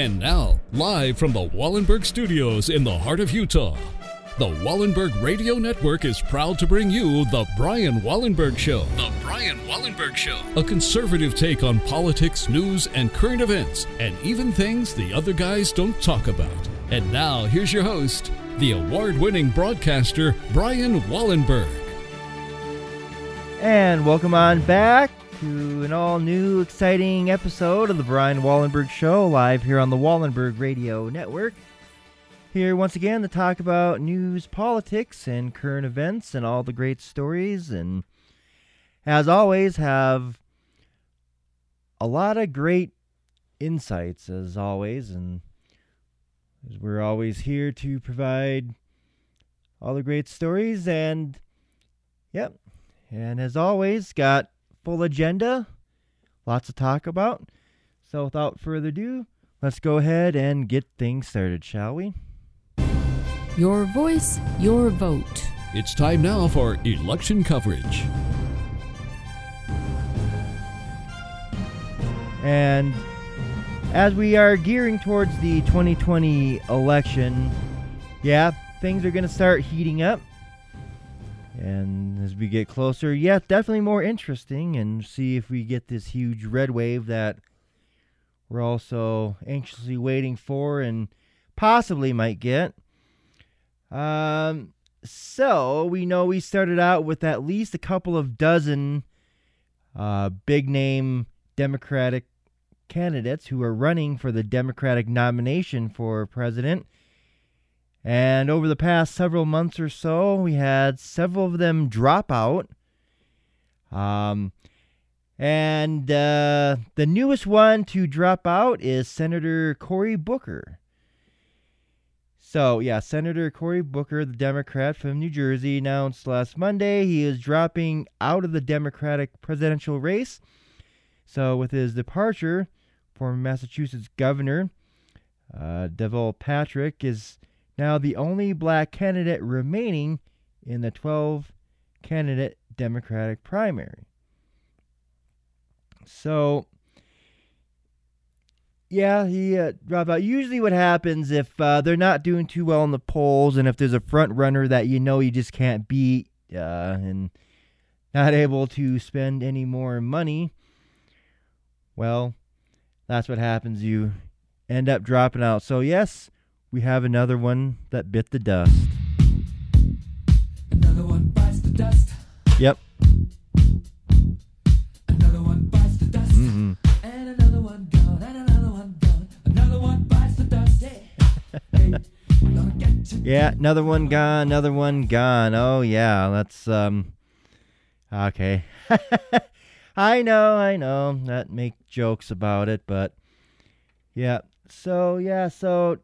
And now, live from the Wallenberg Studios in the heart of Utah, the Wallenberg Radio Network is proud to bring you The Brian Wallenberg Show. The Brian Wallenberg Show. A conservative take on politics, news, and current events, and even things the other guys don't talk about. And now, here's your host, the award winning broadcaster, Brian Wallenberg. And welcome on back to an all new, exciting episode of the Brian Wallenberg Show, live here on the Wallenberg Radio Network. Here once again to talk about news, politics, and current events and all the great stories. And as always, have a lot of great insights, as always. And we're always here to provide all the great stories. And, yep. And as always, got full agenda, lots to talk about. So without further ado, let's go ahead and get things started, shall we? Your voice, your vote. It's time now for election coverage. And as we are gearing towards the 2020 election, yeah, things are going to start heating up. And as we get closer, yeah, definitely more interesting and see if we get this huge red wave that we're also anxiously waiting for and possibly might get. Um, so we know we started out with at least a couple of dozen uh, big name Democratic candidates who are running for the Democratic nomination for president. And over the past several months or so, we had several of them drop out. Um, and uh, the newest one to drop out is Senator Cory Booker. So, yeah, Senator Cory Booker, the Democrat from New Jersey, announced last Monday he is dropping out of the Democratic presidential race. So, with his departure, former Massachusetts Governor uh, Deval Patrick is now the only black candidate remaining in the 12 candidate Democratic primary. So, yeah, he uh, dropped out. Usually, what happens if uh, they're not doing too well in the polls, and if there's a front runner that you know you just can't beat, uh, and not able to spend any more money, well, that's what happens. You end up dropping out. So yes, we have another one that bit the dust. Another one bites the dust. Yep. Another one bites the dust. Mm-hmm. And another one gone. And another one gone. Another one bites the dust. Yeah. hey, gonna get you. Yeah, another one gone, another one gone. Oh yeah, that's um okay. I know, I know. That make jokes about it, but yeah. So yeah, so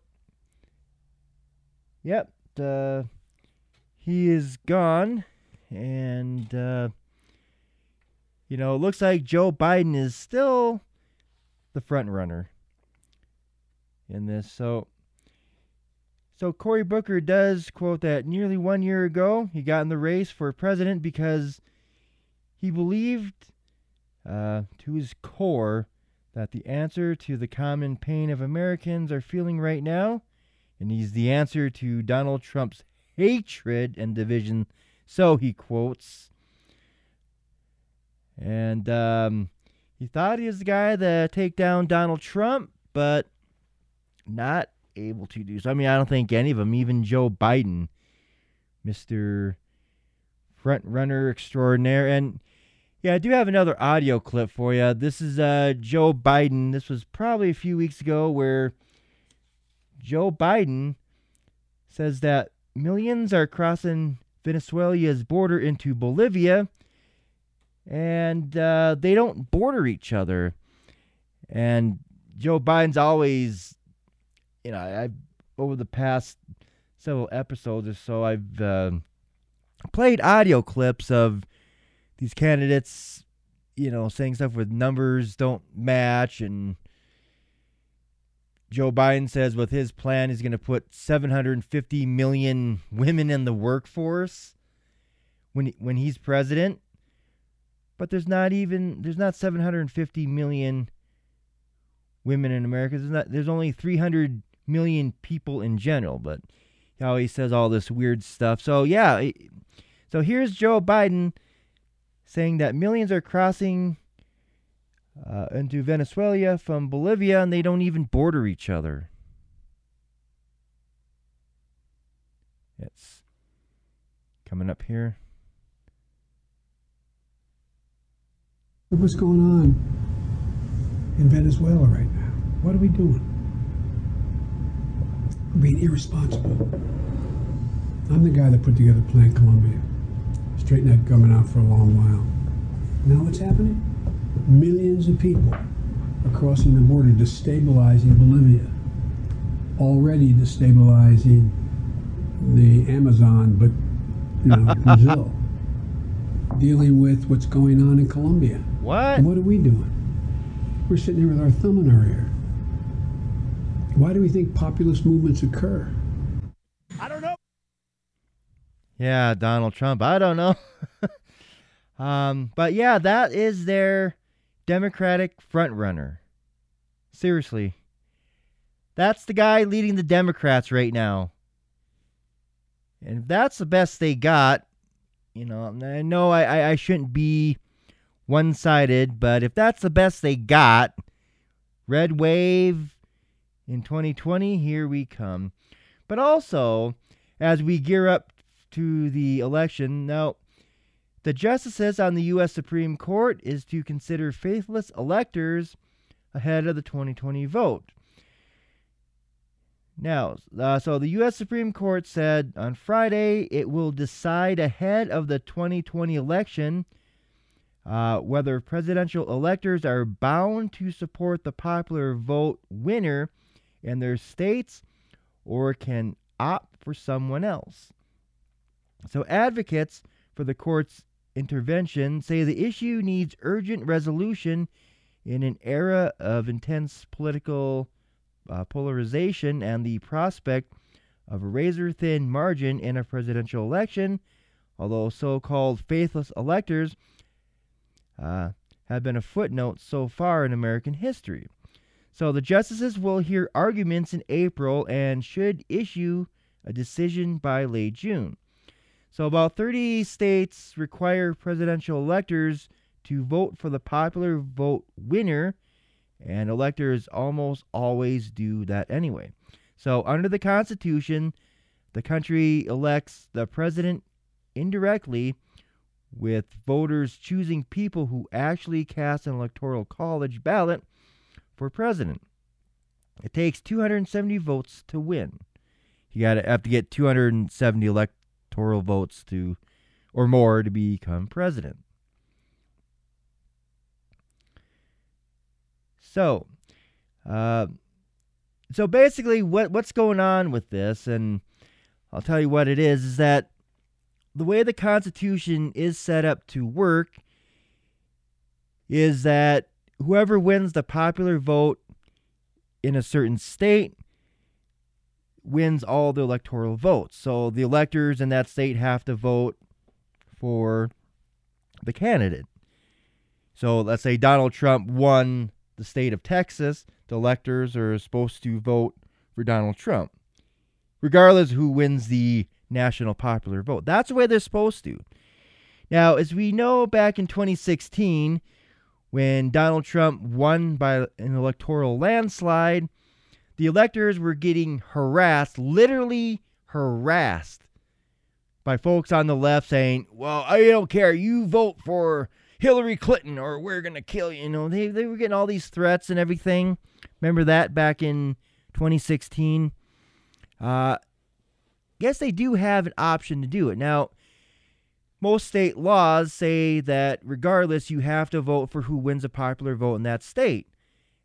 yep, uh he is gone and uh you know, it looks like Joe Biden is still the front runner in this. So so Cory Booker does quote that nearly one year ago he got in the race for president because he believed uh, to his core that the answer to the common pain of Americans are feeling right now, and he's the answer to Donald Trump's hatred and division. So he quotes, and um, he thought he was the guy to take down Donald Trump, but not able to do so. I mean, I don't think any of them, even Joe Biden, Mr. Front Runner Extraordinaire. And yeah, I do have another audio clip for you. This is uh, Joe Biden. This was probably a few weeks ago where Joe Biden says that millions are crossing Venezuela's border into Bolivia and uh, they don't border each other. And Joe Biden's always, you know, I over the past several episodes or so, I've uh, played audio clips of these candidates, you know, saying stuff with numbers don't match. And Joe Biden says with his plan, he's going to put 750 million women in the workforce when when he's president. But there's not even there's not 750 million women in America. There's not there's only 300 million people in general. But he always says all this weird stuff. So yeah, so here's Joe Biden saying that millions are crossing uh, into Venezuela from Bolivia and they don't even border each other. It's coming up here. What's going on in Venezuela right now. What are we doing? We're being irresponsible. I'm the guy that put together Plan Colombia. Straightened that government out for a long while. Now what's happening? Millions of people are crossing the border, destabilizing Bolivia. Already destabilizing the Amazon, but you know, Brazil. Dealing with what's going on in Colombia. What? And what are we doing? We're sitting here with our thumb in our ear. Why do we think populist movements occur? I don't know. Yeah, Donald Trump. I don't know. um, but yeah, that is their Democratic frontrunner. Seriously. That's the guy leading the Democrats right now. And if that's the best they got, you know, I know I, I, I shouldn't be one sided, but if that's the best they got, red wave in 2020, here we come. But also, as we gear up to the election, now, the justices on the U.S. Supreme Court is to consider faithless electors ahead of the 2020 vote. Now, uh, so the U.S. Supreme Court said on Friday it will decide ahead of the 2020 election uh, whether presidential electors are bound to support the popular vote winner in their states or can opt for someone else. So, advocates for the court's intervention say the issue needs urgent resolution in an era of intense political uh, polarization and the prospect of a razor thin margin in a presidential election, although so called faithless electors uh, have been a footnote so far in American history. So the justices will hear arguments in April and should issue a decision by late June. So about 30 states require presidential electors to vote for the popular vote winner, and electors almost always do that anyway. So under the Constitution, the country elects the president indirectly with voters choosing people who actually cast an electoral college ballot for president. It takes 270 votes to win. You got to have to get 270 electoral votes to or more to become president. So, uh, so basically, what what's going on with this, and I'll tell you what it is, is that the way the Constitution is set up to work is that whoever wins the popular vote in a certain state wins all the electoral votes. So the electors in that state have to vote for the candidate. So let's say Donald Trump won the state of Texas, the electors are supposed to vote for Donald Trump, regardless who wins the national popular vote. That's the way they're supposed to. Now, as we know back in 2016, when Donald Trump won by an electoral landslide, the electors were getting harassed, literally harassed, by folks on the left saying, Well, I don't care. You vote for Hillary Clinton or we're going to kill you. You know, they, they were getting all these threats and everything. Remember that back in 2016? Uh, guess they do have an option to do it. Now, most state laws say that regardless, you have to vote for who wins a popular vote in that state.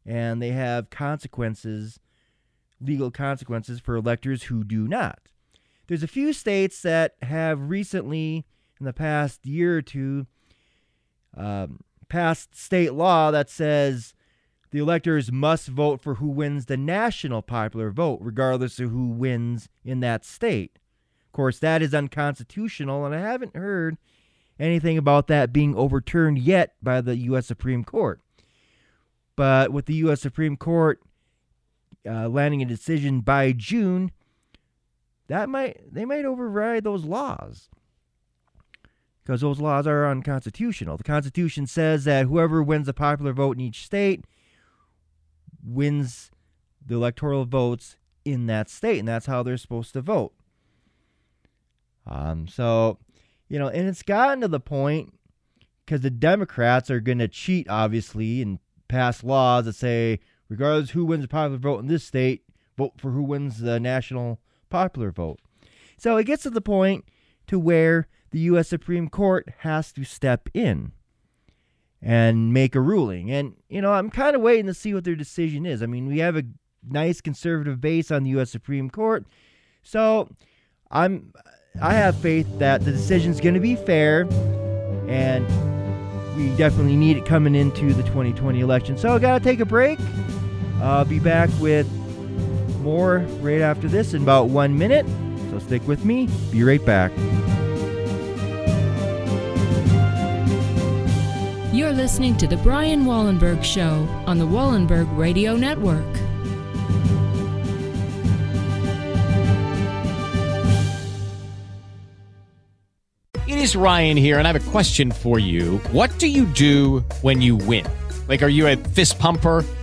and they have consequences, legal consequences for electors who do not. There's a few states that have recently, in the past year or two, um, passed state law that says the electors must vote for who wins the national popular vote, regardless of who wins in that state. Of course, that is unconstitutional, and I haven't heard anything about that being overturned yet by the U.S. Supreme Court. But with the U.S. Supreme Court uh, landing a decision by June, that might they might override those laws because those laws are unconstitutional. The Constitution says that whoever wins the popular vote in each state wins the electoral votes in that state, and that's how they're supposed to vote. Um, so, you know, and it's gotten to the point because the Democrats are going to cheat, obviously, and pass laws that say, regardless who wins the popular vote in this state, vote for who wins the national popular vote. So it gets to the point to where the U.S. Supreme Court has to step in and make a ruling. And, you know, I'm kind of waiting to see what their decision is. I mean, we have a nice conservative base on the U.S. Supreme Court. So I'm. I have faith that the decision's going to be fair, and we definitely need it coming into the 2020 election. So I got to take a break. I'll be back with more right after this in about one minute. So stick with me. Be right back. You're listening to The Brian Wallenberg Show on the Wallenberg Radio Network. It is Ryan here, and I have a question for you. What do you do when you win? Like, are you a fist pumper?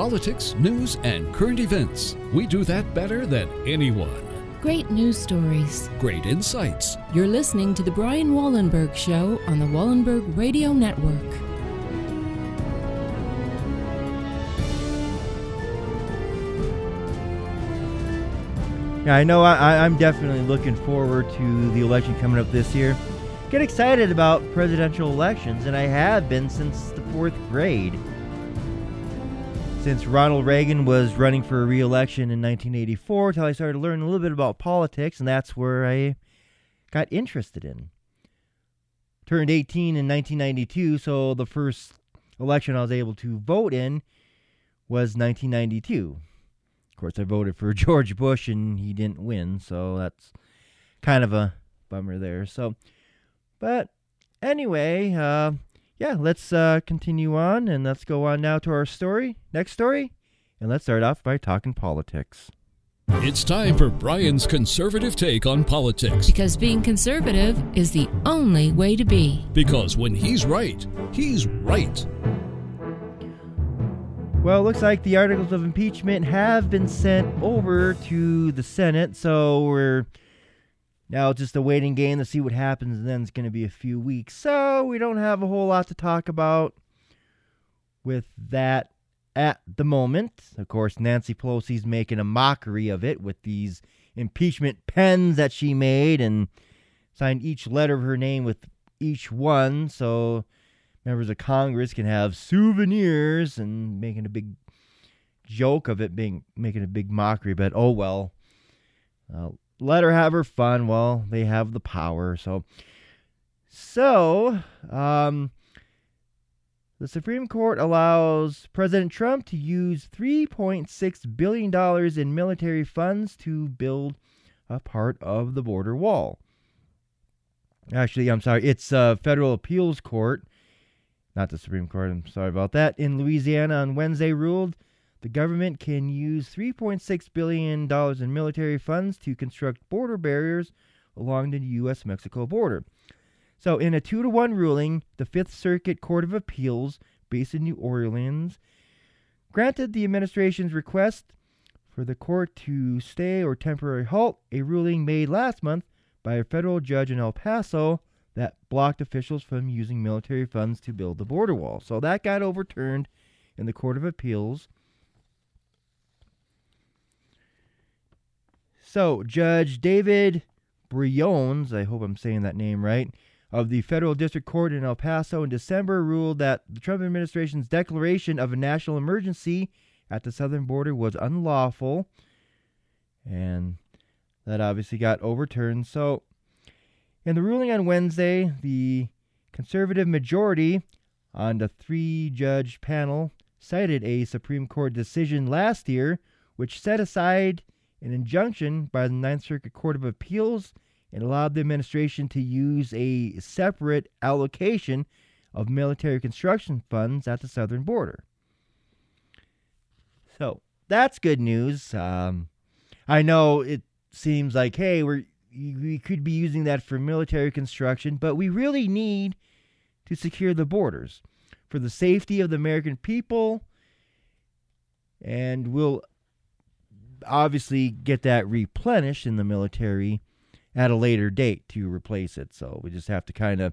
Politics, news, and current events. We do that better than anyone. Great news stories. Great insights. You're listening to The Brian Wallenberg Show on the Wallenberg Radio Network. Yeah, I know I, I- I'm definitely looking forward to the election coming up this year. Get excited about presidential elections, and I have been since the fourth grade. Since Ronald Reagan was running for re election in 1984, till I started learning a little bit about politics, and that's where I got interested in. Turned 18 in 1992, so the first election I was able to vote in was 1992. Of course, I voted for George Bush and he didn't win, so that's kind of a bummer there. So, but anyway, uh, yeah, let's uh, continue on and let's go on now to our story, next story, and let's start off by talking politics. It's time for Brian's conservative take on politics. Because being conservative is the only way to be. Because when he's right, he's right. Well, it looks like the articles of impeachment have been sent over to the Senate, so we're now it's just a waiting game to see what happens, and then it's going to be a few weeks. So we don't have a whole lot to talk about with that at the moment. Of course, Nancy Pelosi's making a mockery of it with these impeachment pens that she made and signed each letter of her name with each one, so members of Congress can have souvenirs and making a big joke of it being making a big mockery, but oh well. Uh, let her have her fun. Well, they have the power. So, so um, the Supreme Court allows President Trump to use 3.6 billion dollars in military funds to build a part of the border wall. Actually, I'm sorry, it's a federal appeals court, not the Supreme Court. I'm sorry about that. In Louisiana on Wednesday ruled the government can use $3.6 billion in military funds to construct border barriers along the U.S. Mexico border. So, in a 2 to 1 ruling, the Fifth Circuit Court of Appeals, based in New Orleans, granted the administration's request for the court to stay or temporarily halt a ruling made last month by a federal judge in El Paso that blocked officials from using military funds to build the border wall. So that got overturned in the Court of Appeals. So, Judge David Briones, I hope I'm saying that name right, of the Federal District Court in El Paso in December ruled that the Trump administration's declaration of a national emergency at the southern border was unlawful. And that obviously got overturned. So, in the ruling on Wednesday, the conservative majority on the three judge panel cited a Supreme Court decision last year which set aside an injunction by the Ninth Circuit Court of Appeals and allowed the administration to use a separate allocation of military construction funds at the southern border. So that's good news. Um, I know it seems like, hey, we're we could be using that for military construction, but we really need to secure the borders for the safety of the American people, and we'll obviously get that replenished in the military at a later date to replace it. So we just have to kind of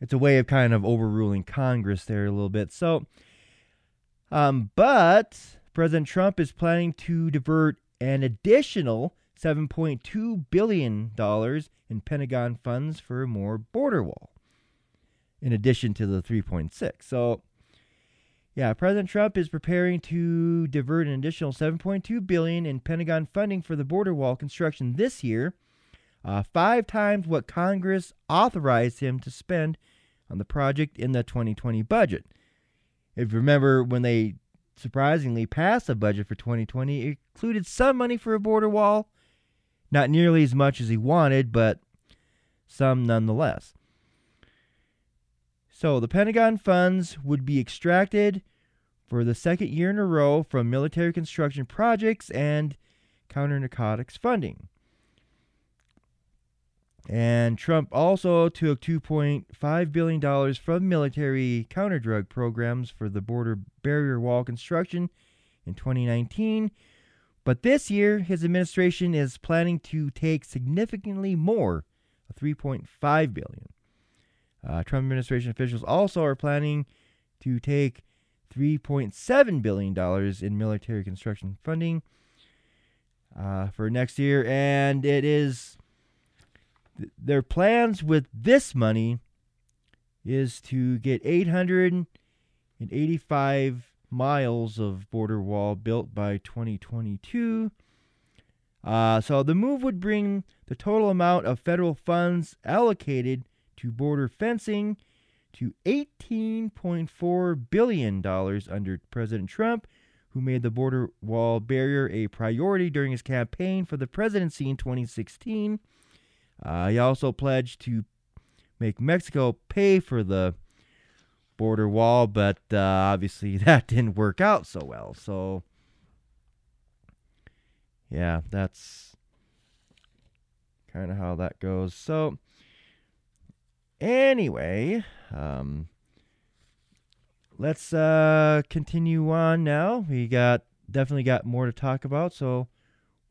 it's a way of kind of overruling Congress there a little bit. So um but President Trump is planning to divert an additional 7.2 billion dollars in Pentagon funds for more border wall in addition to the 3.6. So yeah, President Trump is preparing to divert an additional 7.2 billion in Pentagon funding for the border wall construction this year, uh, five times what Congress authorized him to spend on the project in the 2020 budget. If you remember, when they surprisingly passed the budget for 2020, it included some money for a border wall, not nearly as much as he wanted, but some nonetheless. So the Pentagon funds would be extracted for the second year in a row from military construction projects and counter narcotics funding. And Trump also took $2.5 billion from military counter drug programs for the border barrier wall construction in 2019. But this year, his administration is planning to take significantly more, $3.5 billion. Uh, Trump administration officials also are planning to take $3.7 billion in military construction funding uh, for next year. And it is th- their plans with this money is to get 885 miles of border wall built by 2022. Uh, so the move would bring the total amount of federal funds allocated to border fencing to $18.4 billion under President Trump, who made the border wall barrier a priority during his campaign for the presidency in 2016. Uh, he also pledged to make Mexico pay for the border wall, but uh, obviously that didn't work out so well. So, yeah, that's kind of how that goes. So, Anyway, um, let's uh, continue on now. We got definitely got more to talk about, so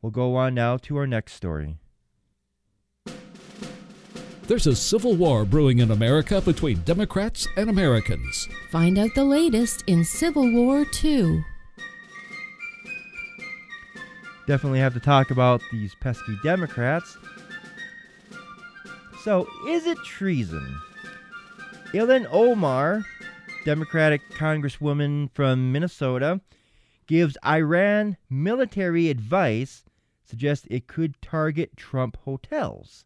we'll go on now to our next story. There's a civil war brewing in America between Democrats and Americans. Find out the latest in Civil War 2. Definitely have to talk about these pesky Democrats. So, is it treason? Ilhan Omar, Democratic Congresswoman from Minnesota, gives Iran military advice, suggests it could target Trump hotels.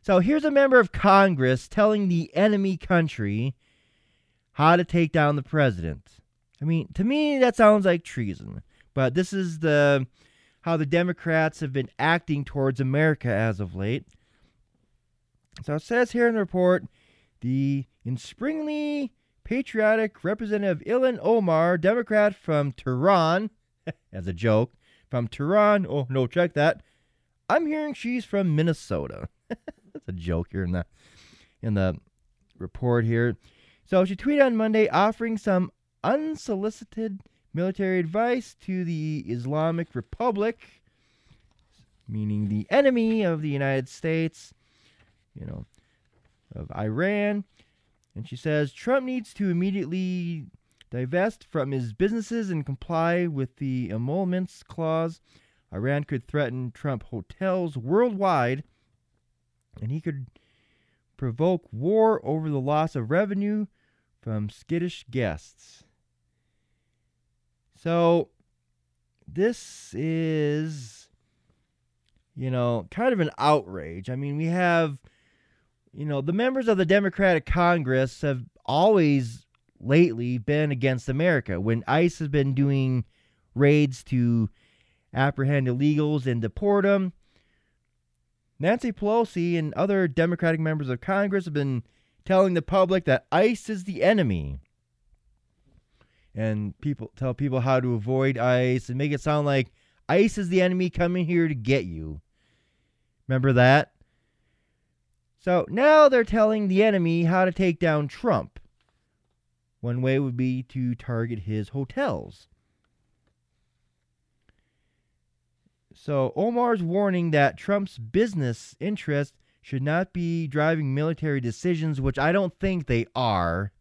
So here's a member of Congress telling the enemy country how to take down the president. I mean, to me that sounds like treason. But this is the how the Democrats have been acting towards America as of late. So it says here in the report the inspringly patriotic Representative Ilhan Omar, Democrat from Tehran, as a joke, from Tehran. Oh, no, check that. I'm hearing she's from Minnesota. That's a joke here in the in the report here. So she tweeted on Monday offering some unsolicited military advice to the Islamic Republic, meaning the enemy of the United States, you know, of Iran. And she says Trump needs to immediately divest from his businesses and comply with the emoluments clause. Iran could threaten Trump hotels worldwide, and he could provoke war over the loss of revenue from skittish guests. So, this is, you know, kind of an outrage. I mean, we have, you know, the members of the Democratic Congress have always lately been against America. When ICE has been doing raids to apprehend illegals and deport them, Nancy Pelosi and other Democratic members of Congress have been telling the public that ICE is the enemy. And people tell people how to avoid ICE and make it sound like ICE is the enemy coming here to get you. Remember that? So now they're telling the enemy how to take down Trump. One way would be to target his hotels. So Omar's warning that Trump's business interests should not be driving military decisions, which I don't think they are.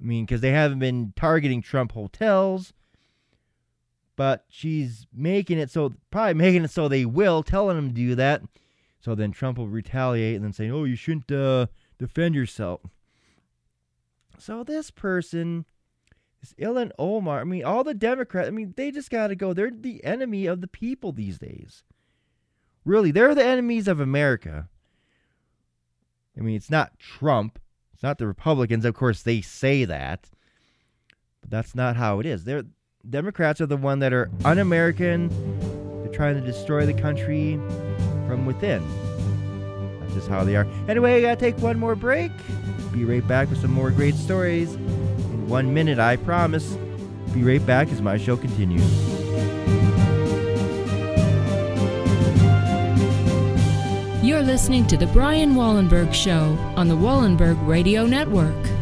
I mean, because they haven't been targeting Trump hotels, but she's making it so, probably making it so they will, telling them to do that. So then Trump will retaliate and then say, oh, you shouldn't uh, defend yourself. So this person, this Ilhan Omar, I mean, all the Democrats, I mean, they just got to go. They're the enemy of the people these days. Really, they're the enemies of America. I mean, it's not Trump. It's not the Republicans. Of course, they say that. But that's not how it is. They're Democrats are the one that are un-American. They're trying to destroy the country from within. That's just how they are. Anyway, I gotta take one more break. Be right back with some more great stories. In one minute, I promise. Be right back as my show continues. You're listening to The Brian Wallenberg Show on the Wallenberg Radio Network.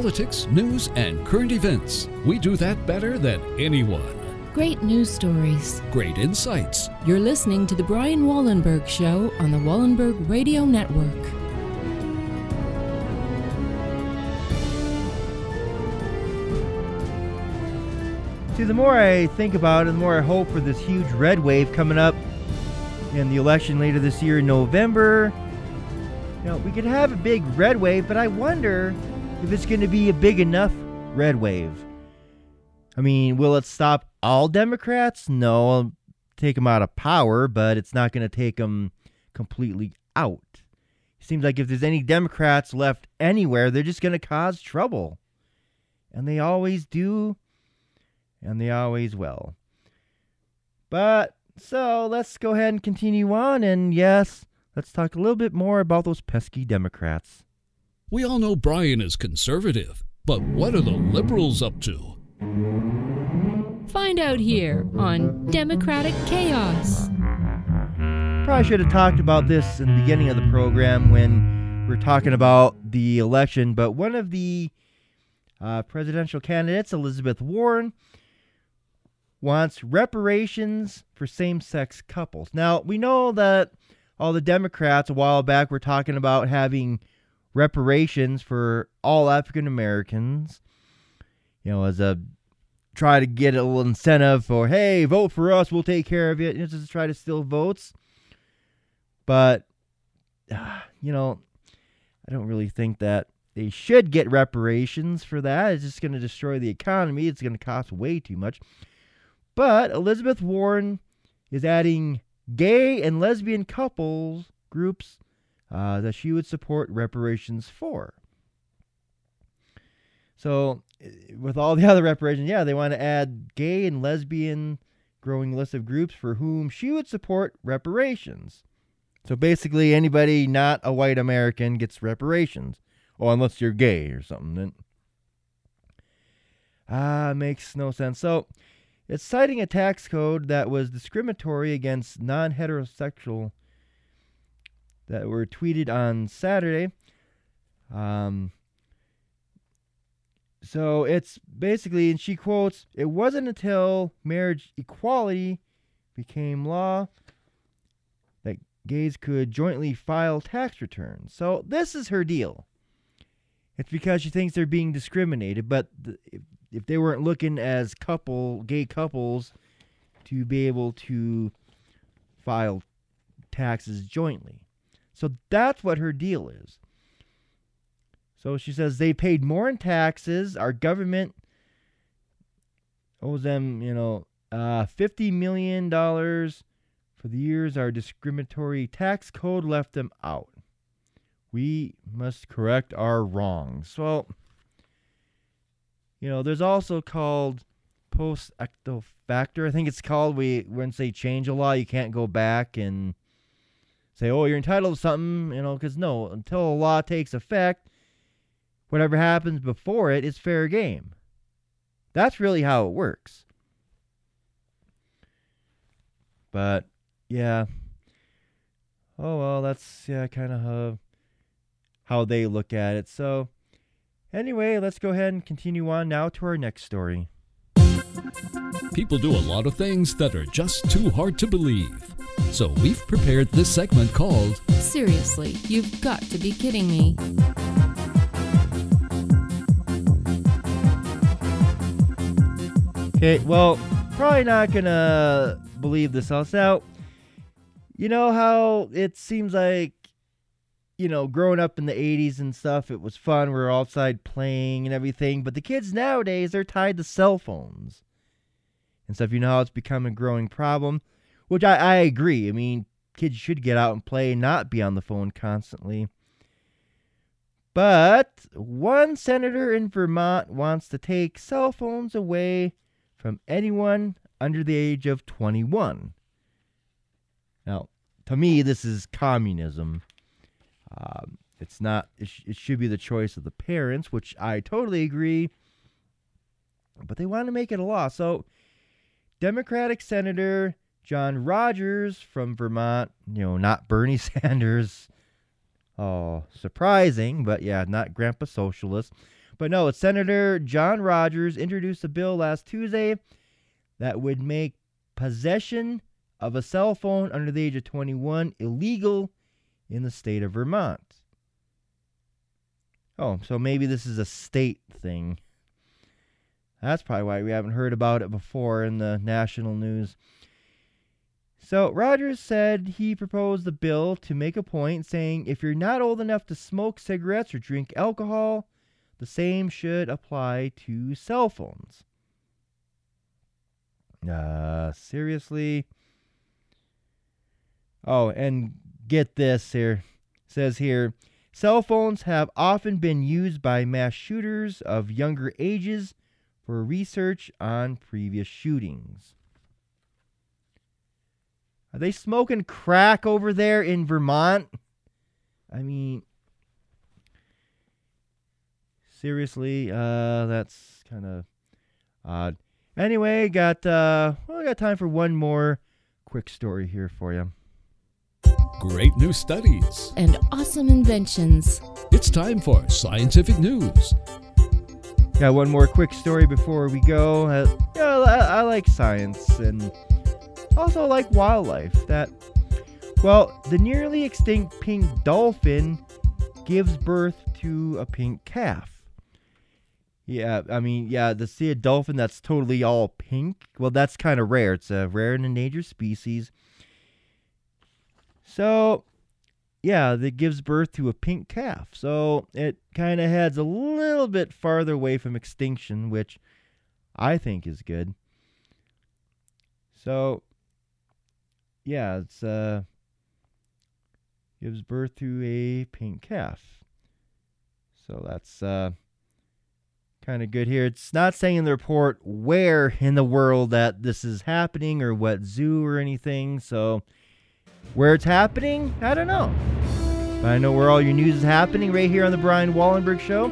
Politics, news, and current events. We do that better than anyone. Great news stories. Great insights. You're listening to The Brian Wallenberg Show on the Wallenberg Radio Network. See, the more I think about it, the more I hope for this huge red wave coming up in the election later this year in November. You know, we could have a big red wave, but I wonder if it's going to be a big enough red wave. I mean, will it stop all Democrats? No, it'll take them out of power, but it's not going to take them completely out. It seems like if there's any Democrats left anywhere, they're just going to cause trouble. And they always do, and they always will. But, so let's go ahead and continue on, and yes, let's talk a little bit more about those pesky Democrats. We all know Brian is conservative, but what are the liberals up to? Find out here on Democratic Chaos. Probably should have talked about this in the beginning of the program when we are talking about the election, but one of the uh, presidential candidates, Elizabeth Warren, wants reparations for same sex couples. Now, we know that all the Democrats a while back were talking about having reparations for all African Americans, you know, as a try to get a little incentive for, hey, vote for us, we'll take care of it, you know, just try to steal votes. But, uh, you know, I don't really think that they should get reparations for that. It's just going to destroy the economy. It's going to cost way too much. But Elizabeth Warren is adding gay and lesbian couples groups uh, that she would support reparations for. So, with all the other reparations, yeah, they want to add gay and lesbian growing list of groups for whom she would support reparations. So basically, anybody not a white American gets reparations. Oh, unless you're gay or something. Then ah, makes no sense. So it's citing a tax code that was discriminatory against non-heterosexual that were tweeted on Saturday. Um, so it's basically, and she quotes, it wasn't until marriage equality became law that gays could jointly file tax returns. So this is her deal. It's because she thinks they're being discriminated, but th- if, if they weren't looking as couple, gay couples, to be able to file taxes jointly. So that's what her deal is. So she says they paid more in taxes. Our government owes them, you know, uh, $50 million for the years our discriminatory tax code left them out. We must correct our wrongs. Well, you know, there's also called post ecto factor. I think it's called. We once they change a law, you can't go back and say, "Oh, you're entitled to something," you know, because no, until a law takes effect, whatever happens before it is fair game. That's really how it works. But yeah. Oh well, that's yeah, kind of how, how they look at it. So anyway, let's go ahead and continue on now to our next story. People do a lot of things that are just too hard to believe. So we've prepared this segment called Seriously, you've got to be kidding me. Okay, well, probably not gonna believe this else out. You know how it seems like, you know, growing up in the 80s and stuff, it was fun. We were outside playing and everything. But the kids nowadays, they're tied to cell phones and stuff. You know how it's become a growing problem, which I, I agree. I mean, kids should get out and play not be on the phone constantly. But one senator in Vermont wants to take cell phones away from anyone under the age of 21. Now, to me, this is communism. Um, it's not. It, sh- it should be the choice of the parents, which I totally agree. But they want to make it a law. So, Democratic Senator John Rodgers from Vermont, you know, not Bernie Sanders. Oh, surprising, but yeah, not Grandpa Socialist. But no, Senator John Rodgers introduced a bill last Tuesday that would make possession of a cell phone under the age of 21 illegal in the state of Vermont. Oh, so maybe this is a state thing. That's probably why we haven't heard about it before in the national news. So, Rodgers said he proposed the bill to make a point saying if you're not old enough to smoke cigarettes or drink alcohol, the same should apply to cell phones. Uh, seriously? Oh, and get this here. It says here cell phones have often been used by mass shooters of younger ages for research on previous shootings. Are they smoking crack over there in Vermont? I mean, seriously, uh, that's kind of odd. Anyway, got uh, well, I got time for one more quick story here for you. Great New Studies. And awesome inventions. It's time for scientific news. Got one more quick story before we go. Uh, yeah, I, I like science and also like wildlife. That well, the nearly extinct pink dolphin gives birth to a pink calf. Yeah, I mean, yeah, to see a dolphin that's totally all pink, well, that's kind of rare. It's a rare and endangered species. So, yeah, that gives birth to a pink calf. So it kind of heads a little bit farther away from extinction, which I think is good. So yeah, it's uh gives birth to a pink calf. So that's uh kind of good here. It's not saying in the report where in the world that this is happening or what zoo or anything. So where it's happening, I don't know. But I know where all your news is happening right here on the Brian Wallenberg Show.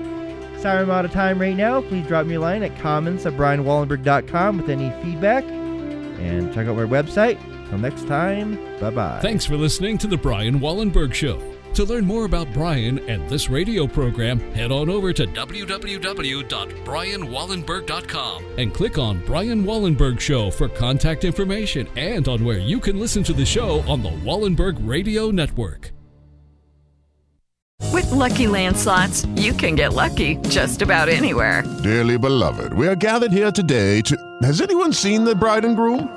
Sorry I'm out of time right now. Please drop me a line at comments at brianwallenberg.com with any feedback. And check out my website. Till next time, bye bye. Thanks for listening to The Brian Wallenberg Show. To learn more about Brian and this radio program, head on over to www.brianwallenberg.com and click on Brian Wallenberg Show for contact information and on where you can listen to the show on the Wallenberg Radio Network. With Lucky Land slots, you can get lucky just about anywhere. Dearly beloved, we are gathered here today to. Has anyone seen the bride and groom?